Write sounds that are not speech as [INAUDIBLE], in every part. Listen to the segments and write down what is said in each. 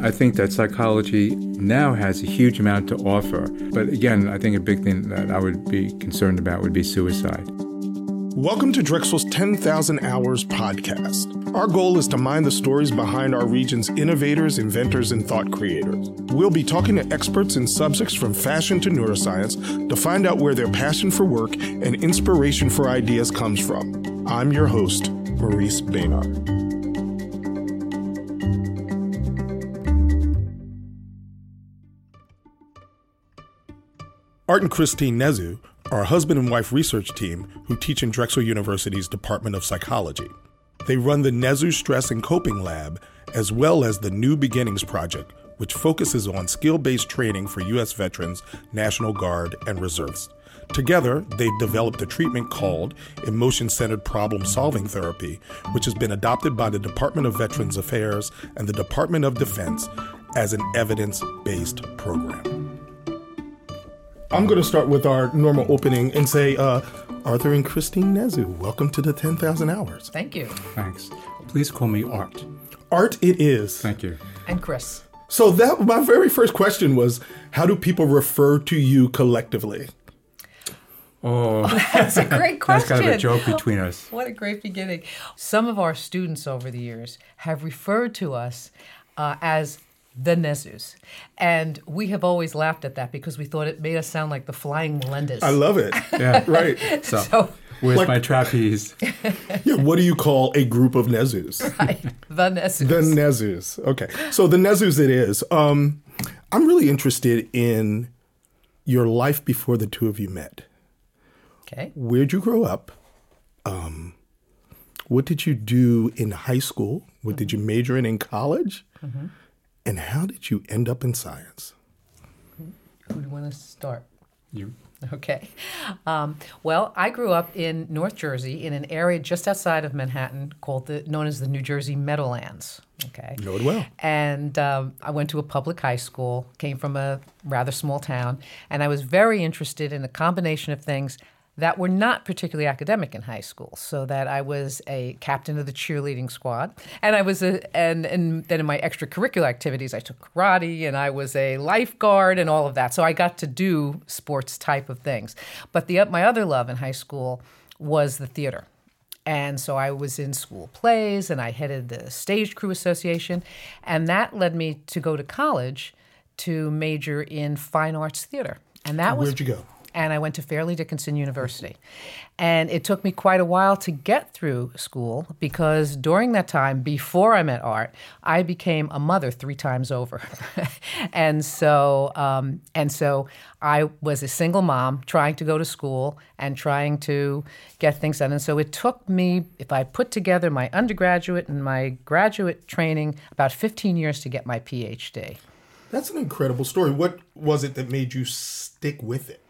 I think that psychology now has a huge amount to offer. But again, I think a big thing that I would be concerned about would be suicide. Welcome to Drexel's 10,000 Hours podcast. Our goal is to mine the stories behind our region's innovators, inventors, and thought creators. We'll be talking to experts in subjects from fashion to neuroscience to find out where their passion for work and inspiration for ideas comes from. I'm your host, Maurice Baynard. Art and Christine Nezu are a husband and wife research team who teach in Drexel University's Department of Psychology. They run the Nezu Stress and Coping Lab, as well as the New Beginnings Project, which focuses on skill based training for U.S. veterans, National Guard, and reserves. Together, they've developed a treatment called Emotion Centered Problem Solving Therapy, which has been adopted by the Department of Veterans Affairs and the Department of Defense as an evidence based program. I'm going to start with our normal opening and say, uh, Arthur and Christine Nezu, welcome to the 10,000 Hours. Thank you. Thanks. Please call me Art. Art, it is. Thank you. And Chris. So that my very first question was, how do people refer to you collectively? Oh, [LAUGHS] That's a great question. that's kind of a joke between us. [LAUGHS] What a great beginning. Some of our students over the years have referred to us uh, as the Nezus. And we have always laughed at that because we thought it made us sound like the Flying Melendez. I love it. [LAUGHS] Yeah. right. [LAUGHS] So, So, where's Like- my trapeze? [LAUGHS] Yeah. What do you call a group of Nezus? right, the Nezus. The Nezus. Okay. So the Nezus it is. Um, I'm really interested in your life before the two of you met. okay. Where'd you grow up? Um, what did you do in high school? What did you major in in college? And how did you end up in science? Who do you want to start? You. Okay. Um, well, I grew up in North Jersey in an area just outside of Manhattan called the known as the New Jersey Meadowlands. Okay. Know it well. And um, I went to a public high school, came from a rather small town, and I was very interested in a combination of things that were not particularly academic in high school. So that I was a captain of the cheerleading squad, and I was a and and then in my extracurricular activities, I took karate, and I was a lifeguard, and all of that. So I got to do sports type of things. But the my other love in high school was the theater. And so I was in school plays and I headed the Stage Crew Association. And that led me to go to college to major in fine arts theater. And that was Where'd you go? And I went to Fairleigh Dickinson University. And it took me quite a while to get through school because during that time, before I met Art, I became a mother three times over. [LAUGHS] and so, um, and so I was a single mom trying to go to school and trying to get things done. And so it took me, if I put together my undergraduate and my graduate training, about 15 years to get my PhD. That's an incredible story. What was it that made you stick with it?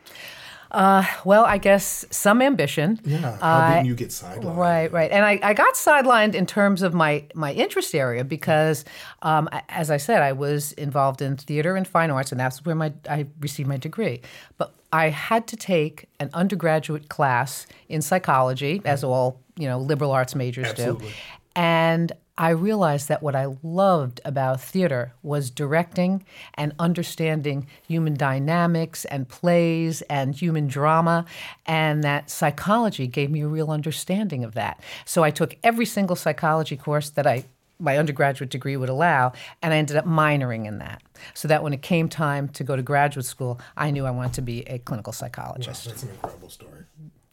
Uh, well, I guess some ambition. Yeah. How uh, didn't you get sidelined? Right, right. And I, I got sidelined in terms of my, my interest area because, um, as I said, I was involved in theater and fine arts, and that's where my I received my degree. But I had to take an undergraduate class in psychology, as mm-hmm. all you know liberal arts majors Absolutely. do, and I realized that what I loved about theater was directing and understanding human dynamics and plays and human drama, and that psychology gave me a real understanding of that. So I took every single psychology course that I my undergraduate degree would allow, and I ended up minoring in that. So that when it came time to go to graduate school, I knew I wanted to be a clinical psychologist. That's an incredible story.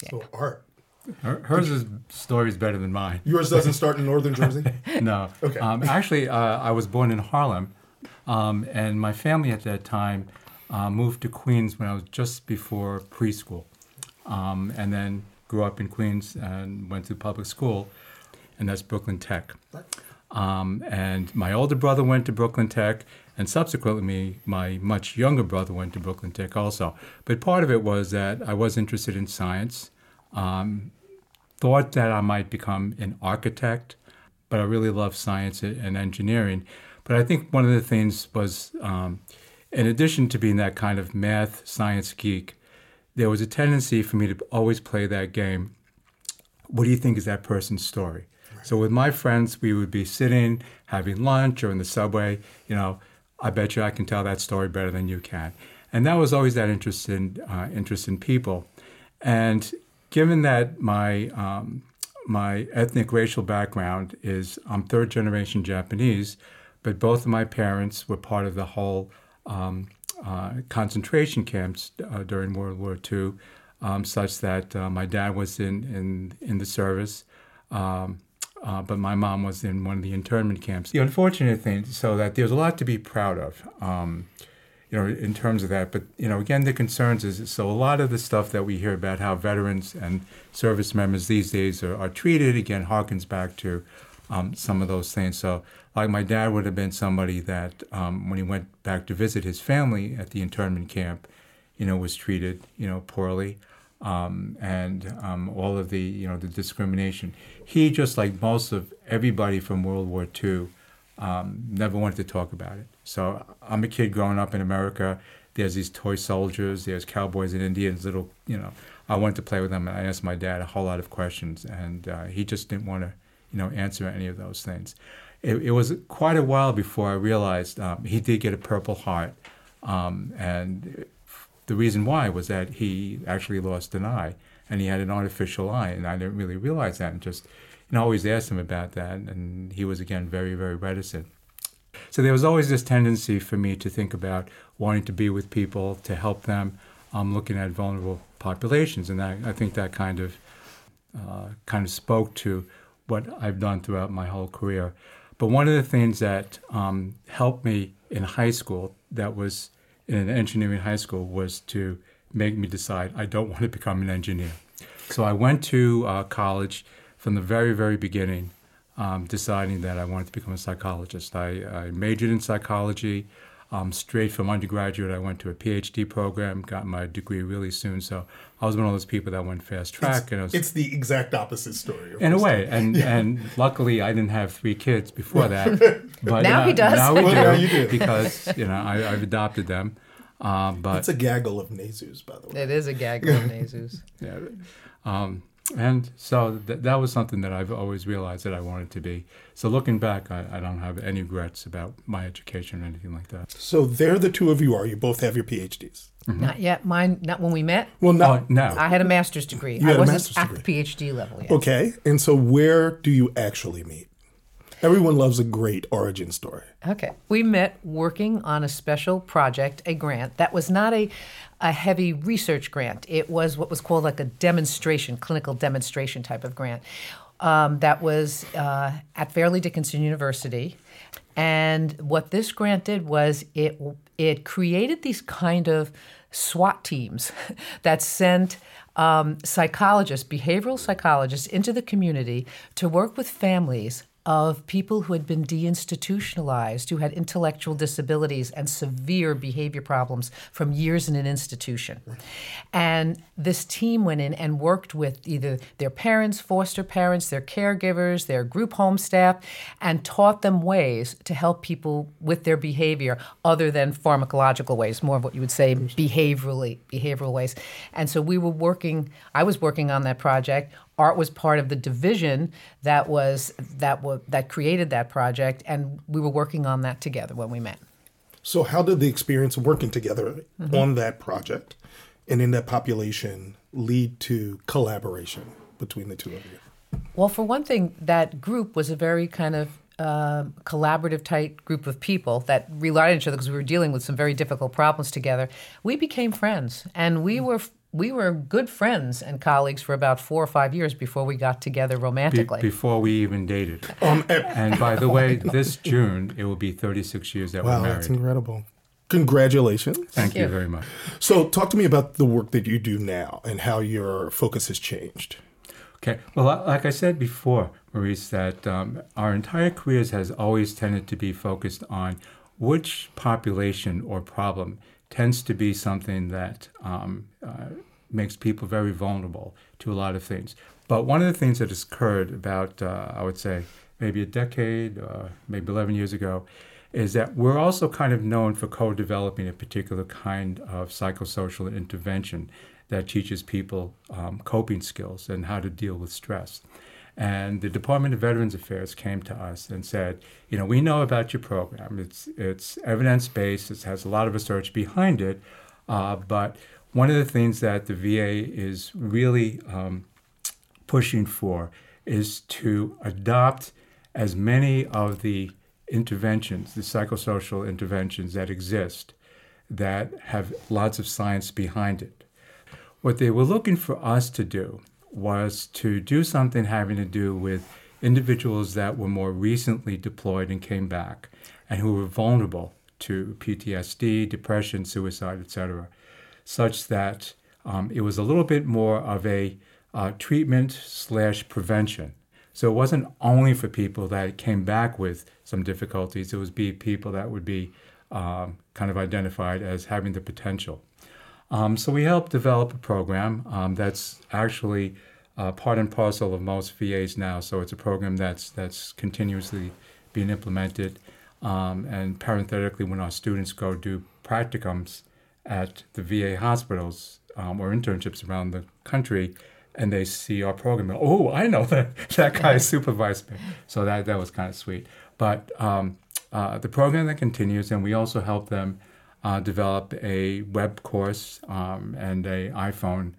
So, Art, Her, hers is story is better than mine. yours doesn't start in Northern Jersey? [LAUGHS] No. Okay. Um, actually, uh, I was born in Harlem, um, and my family at that time uh, moved to Queens when I was just before preschool, um, and then grew up in Queens and went to public school, and that's Brooklyn Tech. Um, and my older brother went to Brooklyn Tech, and subsequently, me, my much younger brother went to Brooklyn Tech also. But part of it was that I was interested in science, um, thought that I might become an architect, but I really love science and engineering. But I think one of the things was, um, in addition to being that kind of math science geek, there was a tendency for me to always play that game. What do you think is that person's story? So with my friends, we would be sitting, having lunch or in the subway. You know, I bet you I can tell that story better than you can. And that was always that interest in uh, interest in people. And given that my um, my ethnic racial background is I'm third generation Japanese, but both of my parents were part of the whole um, uh, concentration camps uh, during World War II, um, such that uh, my dad was in, in, in the service, um, uh, but my mom was in one of the internment camps. The unfortunate thing, so that there's a lot to be proud of. You know, in terms of that. But you know, again, the concerns is so a lot of the stuff that we hear about how veterans and service members these days are, are treated again harkens back to um, some of those things. So, like my dad would have been somebody that um, when he went back to visit his family at the internment camp, you know, was treated you know poorly. Um, and um, all of the you know the discrimination. He just like most of everybody from World War II um, never wanted to talk about it. So I'm a kid growing up in America. There's these toy soldiers, there's cowboys and Indians, little, you know. I wanted to play with them, and I asked my dad a whole lot of questions, and uh, he just didn't want to, you know, answer any of those things. It, it was quite a while before I realized um, he did get a Purple Heart, um, and the reason why was that he actually lost an eye, and he had an artificial eye, and I didn't really realize that, and just and I always asked him about that, and he was again very, very reticent. So there was always this tendency for me to think about wanting to be with people, to help them, um, looking at vulnerable populations, and I, I think that kind of uh, kind of spoke to what I've done throughout my whole career. But one of the things that um, helped me in high school, that was in engineering high school, was to make me decide I don't [LAUGHS] want to become an engineer. So I went to uh, college from the very, very beginning, um, deciding that I wanted to become a psychologist. I, I majored in psychology. Um, straight from undergraduate, I went to a PhD program, got my degree really soon. So I was one of those people that went fast track. It's, and was, it's the exact opposite story. In a way, and [LAUGHS] yeah. and luckily I didn't have three kids before that. [LAUGHS] But now uh, he does. Now we [LAUGHS] well, do, do, because you know I, have adopted them. Uh, but it's a gaggle of Nezus, by the way. It is a gaggle of Nezus. yeah. Um, and so th- that was something that I've always realized that I wanted to be. So looking back, I, I, don't have any regrets about my education or anything like that. So there the two of you are. You both have your PhDs. Mm-hmm. Not yet. Mine, not when we met. Well, no. Oh, no. I had a master's degree. You I had wasn't a master's at degree. the PhD level yet. Okay. And so where do you actually meet? Everyone loves a great origin story. Okay. We met working on a special project, a grant that was not a, a heavy research grant. It was what was called like a demonstration, clinical demonstration type of grant. Um, that was uh, at Fairleigh Dickinson University. And what this grant did was it, it created these kind of SWAT teams [LAUGHS] that sent um, psychologists, behavioral psychologists, into the community to work with families of people who had been deinstitutionalized, who had intellectual disabilities and severe behavior problems from years in an institution. And this team went in and worked with either their parents, foster parents, their caregivers, their group home staff, and taught them ways to help people with their behavior other than pharmacological ways, more of what you would say behaviorally, behavioral ways. And so we were working, I was working on that project Art was part of the division that was that was that created that project, and we were working on that together when we met. So, how did the experience of working together mm-hmm. on that project and in that population lead to collaboration between the two of you? Well, for one thing, that group was a very kind of uh, collaborative, tight group of people that relied on each other because we were dealing with some very difficult problems together. We became friends, and we were we were good friends and colleagues for about four or five years before we got together romantically. Be- before we even dated. [LAUGHS] Um, and by the way, this June it will be 36 years that wow, we're married. Wow, that's incredible. Congratulations. Thank, Thank you. you very much. So, talk to me about the work that you do now and how your focus has changed. Okay. Well, like I said before, Maurice, that um, our entire careers has always tended to be focused on which population or problem tends to be something that um, uh, makes people very vulnerable to a lot of things. But one of the things that has occurred about, uh, I would say, maybe a decade, uh, maybe 11 years ago, is that we're also kind of known for co developing a particular kind of psychosocial intervention that teaches people um, coping skills and how to deal with stress. And the Department of Veterans Affairs came to us and said, you know, we know about your program. It's it's evidence based. It has a lot of research behind it. Uh, but one of the things that the VA is really um, pushing for is to adopt as many of the interventions, the psychosocial interventions that exist, that have lots of science behind it. What they were looking for us to do was to do something having to do with individuals that were more recently deployed and came back and who were vulnerable to PTSD, depression, suicide, etc., such that um, it was a little bit more of a uh, treatment slash prevention. So it wasn't only for people that came back with some difficulties; it was be people that would be um, kind of identified as having the potential. Um, so we helped develop a program um, that's actually uh, part and parcel of most VAs now. So it's a program that's that's continuously being implemented. Um, and parenthetically, when our students go do practicums at the VA hospitals um, or internships around the country, and they see our program, oh, I know that [LAUGHS] that guy supervised me. So that that was kind of sweet. But um, uh, the program that continues, and we also help them uh, develop a web course um, and a iPhone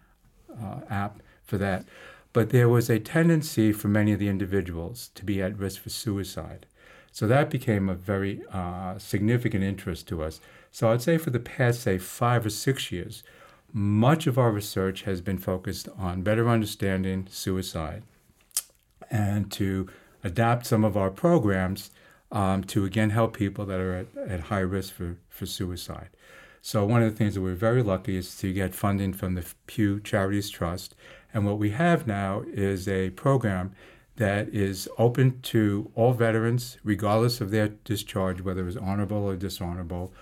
uh, app for that. But there was a tendency for many of the individuals to be at risk for suicide. So that became a very uh, significant interest to us. So I'd say for the past, say, five or six years, much of our research has been focused on better understanding suicide and to adapt some of our programs um, to again help people that are at, at high risk for, for suicide. So, one of the things that we're very lucky is to get funding from the Pew Charities Trust. And what we have now is a program that is open to all veterans, regardless of their discharge, whether it was honorable or dishonorable.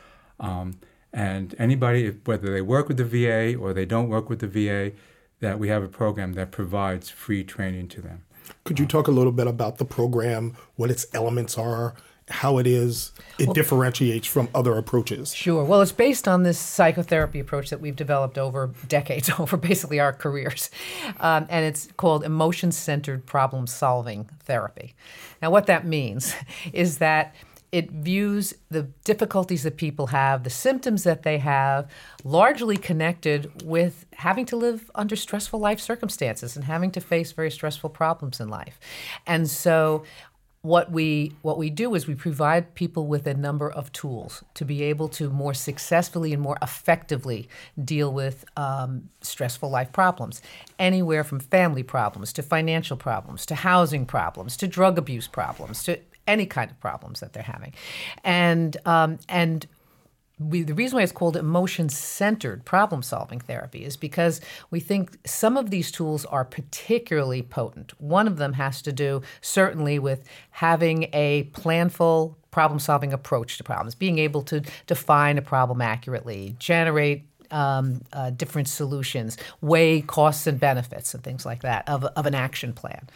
Um, and anybody, whether they work with the VA or they don't work with the VA, that we have a program that provides free training to them. Could you talk a little bit about the program, what its elements are, how it is it well, differentiates from other approaches? Sure. Well, it's based on this psychotherapy approach that we've developed over decades, [LAUGHS] over basically our careers, um, and it's called emotion-centered problem-solving therapy. Now, what that means [LAUGHS] is that it views the difficulties that people have, the symptoms that they have, largely connected with having to live under stressful life circumstances and having to face very stressful problems in life. And so what we what we do is we provide people with a number of tools to be able to more successfully and more effectively deal with um, stressful life problems anywhere from family problems to financial problems to housing problems to drug abuse problems to any kind of problems that they're having, and um, and we, the reason why it's called emotion centered problem solving therapy is because we think some of these tools are particularly potent. One of them has to do certainly with having a planful problem solving approach to problems, being able to define a problem accurately, generate um, uh, different solutions, weigh costs and benefits, and things like that of, of an action plan.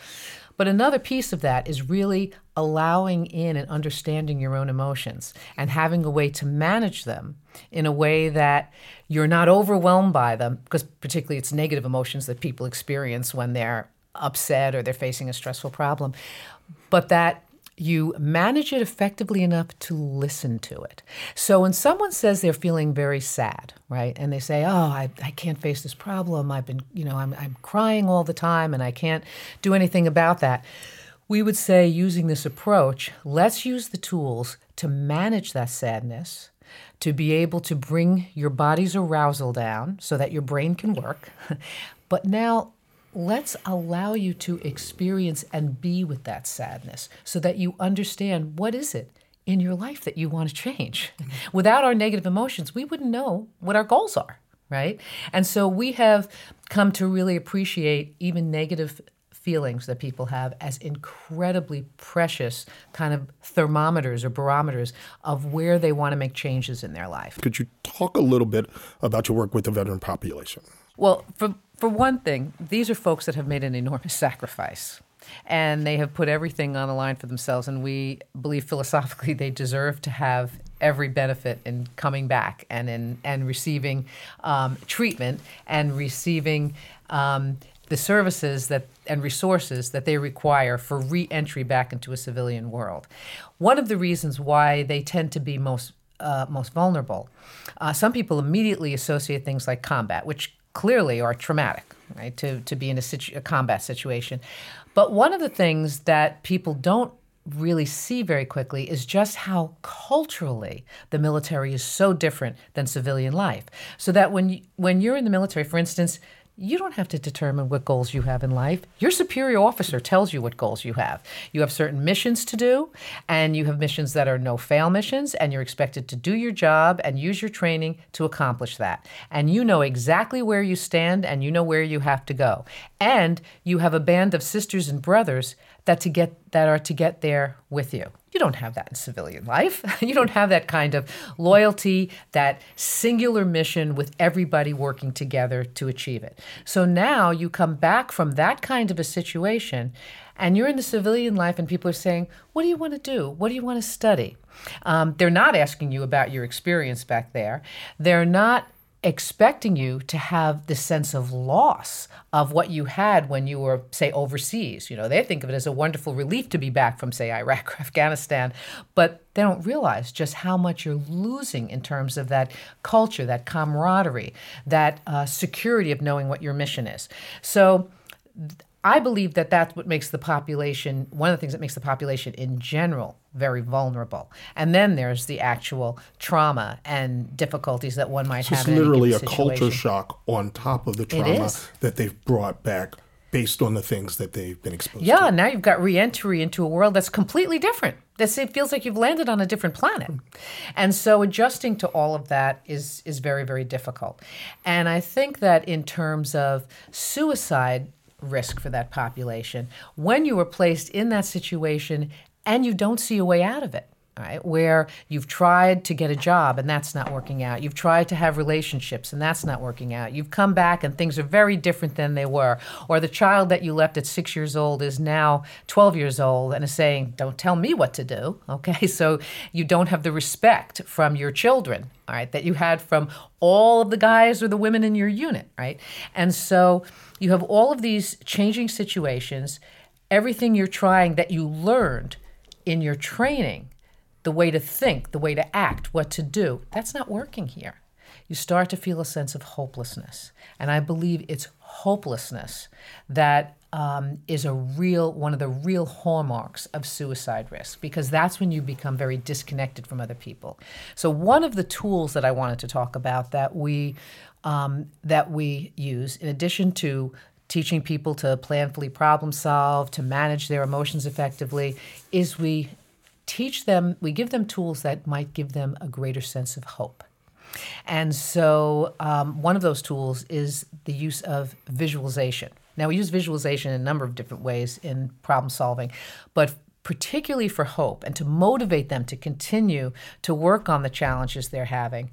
But another piece of that is really allowing in and understanding your own emotions and having a way to manage them in a way that you're not overwhelmed by them, because particularly it's negative emotions that people experience when they're upset or they're facing a stressful problem, but that you manage it effectively enough to listen to it. So when someone says they're feeling very sad, right, and they say, "Oh, I, I can't face this problem. I've been, you know, I'm, I'm crying all the time, and I can't do anything about that." We would say, using this approach, let's use the tools to manage that sadness, to be able to bring your body's arousal down so that your brain can work. [LAUGHS] but now let's allow you to experience and be with that sadness so that you understand what is it in your life that you want to change. Mm-hmm. Without our negative emotions, we wouldn't know what our goals are, right? And so we have come to really appreciate even negative feelings that people have as incredibly precious kind of thermometers or barometers of where they want to make changes in their life. Could you talk a little bit about your work with the veteran population? Well, for for one thing, these are folks that have made an enormous [LAUGHS] sacrifice. And they have put everything on the line for themselves. And we believe philosophically they deserve to have every benefit in coming back and in and receiving um, treatment and receiving um, the services that and resources that they require for re-entry back into a civilian world. One of the reasons why they tend to be most uh, most vulnerable. Uh, some people immediately associate things like combat, which clearly are traumatic, right? To to be in a, situ- a combat situation. But one of the things that people don't really see very quickly is just how culturally the military is so different than civilian life. So that when you, when you're in the military, for instance, you don't have to determine what goals you have in life. Your superior officer tells you what goals you have. You have certain missions to do, and you have missions that are no fail missions, and you're expected to do your job and use your training to accomplish that. And you know exactly where you stand and you know where you have to go. And you have a band of sisters and brothers that to get that are to get there with you. You don't have that in civilian life. [LAUGHS] you don't have that kind of loyalty, that singular mission with everybody working together to achieve it. So now you come back from that kind of a situation and you're in the civilian life and people are saying, What do you want to do? What do you want to study? Um, they're not asking you about your experience back there. They're not expecting you to have the sense of loss of what you had when you were, say, overseas. You know, they think of it as a wonderful relief to be back from, say, Iraq or [LAUGHS] Afghanistan, but they don't realize just how much you're losing in terms of that culture, that camaraderie, that uh, security of knowing what your mission is. So, I believe that that's what makes the population, one of the things that makes the population in general very vulnerable. And then there's the actual trauma and difficulties that one might so have. It's literally a culture shock on top of the trauma that they've brought back based on the things that they've been exposed yeah, to. Yeah, now you've got reentry into a world that's completely different. That's, it feels like you've landed on a different planet. And so adjusting to all of that is, is very, very difficult. And I think that in terms of suicide, risk for that population when you are placed in that situation and you don't see a way out of it. Right, where you've tried to get a job and that's not working out. You've tried to have relationships and that's not working out. You've come back and things are very different than they were. Or the child that you left at six years old is now 12 years old and is saying, Don't tell me what to do. [LAUGHS] Okay, so you don't have the respect from your children, all right, that you had from all of the guys or the women in your unit, right? And so you have all of these changing situations, everything you're trying that you learned in your training, the way to think, the way to act, what to do, that's not working here. You start to feel a sense of hopelessness. And I believe it's hopelessness that um, is a real one of the real hallmarks of suicide risk because that's when you become very disconnected from other people. So one of the tools that I wanted to talk about that we um, that we use, in addition to teaching people to planfully problem solve, to manage their emotions effectively, is we teach them, we give them tools that might give them a greater sense of hope. And so, um, one of those tools is the use of visualization. Now, we use visualization in a number of different ways in problem solving, but particularly for hope and to motivate them to continue to work on the challenges they're having,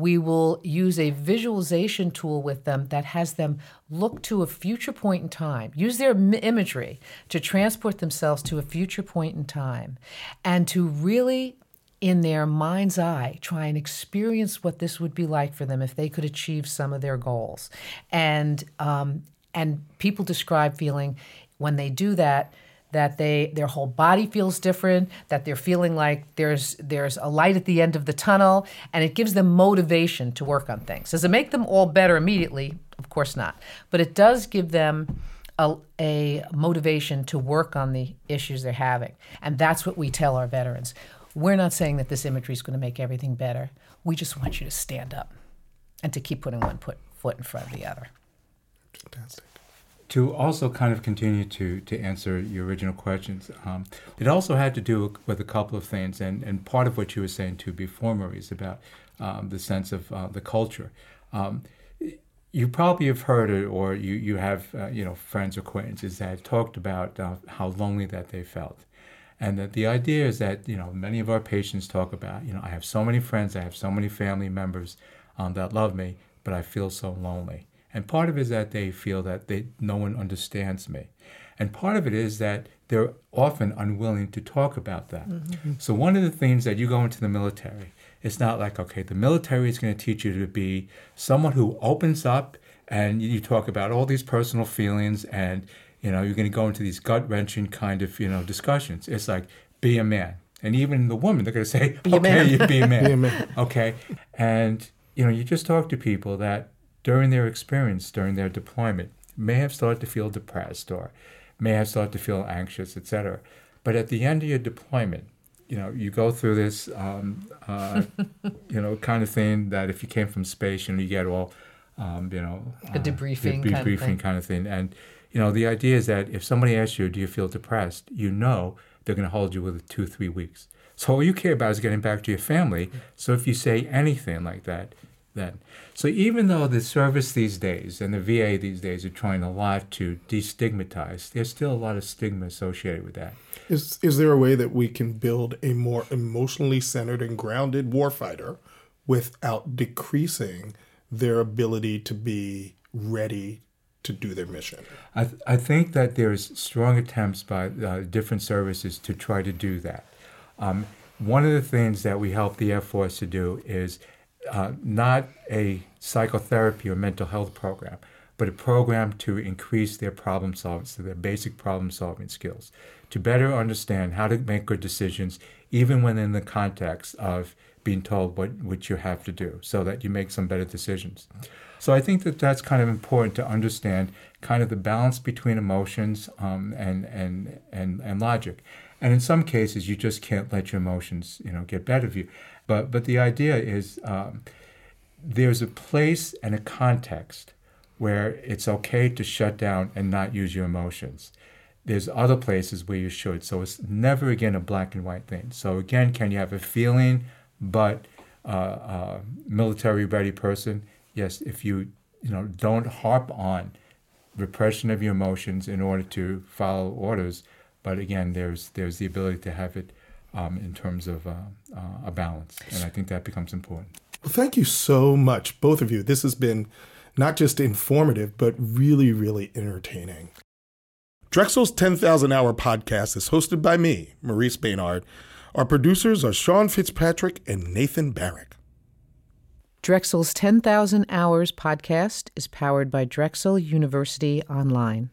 we will use a visualization tool with them that has them look to a future point in time, use their imagery to transport themselves to a future point in time, and to really, in their mind's eye, try and experience what this would be like for them if they could achieve some of their goals. And, um, and people describe feeling when they do that that they their whole body feels different, that they're feeling like there's there's a light at the end of the tunnel, and it gives them motivation to work on things. Does it make them all better immediately? Of course not. But it does give them a, a motivation to work on the issues they're having. And that's what we tell our veterans. We're not saying that this imagery is going to make everything better. We just want you to stand up and to keep putting one put, foot in front of the other. Fantastic to also kind of continue to, to answer your original questions, um, it also had to do with a couple of things, and, and part of what you were saying too before, Maurice, about um, the sense of uh, the culture. Um, you probably have heard it, or you, you have uh, you know friends or acquaintances that talked about uh, how lonely that they felt, and that the idea is that you know many of our patients talk about you know I have so many friends, I have so many family members um, that love me, but I feel so lonely. And part of it is that they feel that they, no one understands me. And part of it is that they're often unwilling to talk about that. Mm-hmm. So, one of the things that you go into the military, it's not like, okay, the military is going to teach you to be someone who opens up and you talk about all these personal feelings, and you know you're going to go into these gut wrenching kind of you know discussions. It's like be a man, and even the woman they're going to say, Be okay, you be a man, [LAUGHS] Be a man. okay, and you know you just talk to people that during their experience during their deployment may have started to feel depressed or may have started to feel anxious, etc. But at the end of your deployment, you know, you go through this, um, uh, [LAUGHS] you know, kind of thing that if you came from space, you know, you get all, um, you know, A debriefing de- kind of thing. kind of thing. And you know, the idea is that if somebody asks you, "Do you feel depressed?" you know they're going to hold you with two, three weeks. So all you care about is getting back to your family. So if you say anything like that, then so even though the service these days and the VA these days are trying a lot to destigmatize, there's still a lot of stigma associated with that. Is is there a way that we can build a more emotionally centered and grounded warfighter without decreasing their ability to be ready to do their mission? I, th- I think that there's strong attempts by uh, different services to try to do that. Um, one of the things that we help the Air Force to do is uh, not a psychotherapy or mental health program, but a program to increase their problem solving, so their basic problem solving skills, to better understand how to make good decisions, even when in the context of being told what, what you have to do, so that you make some better decisions. So I think that that's kind of important to understand kind of the balance between emotions um, and, and, and, and logic. And in some cases, you just can't let your emotions, you know, get better of you. But, but the idea is um, there's a place and a context where it's okay to shut down and not use your emotions. There's other places where you should. So it's never again a black and white thing. So again, can you have a feeling, but uh, uh, military ready person? Yes, if you you know don't harp on repression of your emotions in order to follow orders, but again, there's there's the ability to have it um, in terms of uh, uh, a balance, and I think that becomes important. Well, thank you so much, both of you. This has been not just informative, but really, really entertaining. Drexel's 10,000 Hour podcast is hosted by me, Maurice Baynard. Our producers are Sean Fitzpatrick and Nathan Barrick. Drexel's 10,000 Hours podcast is powered by Drexel University Online.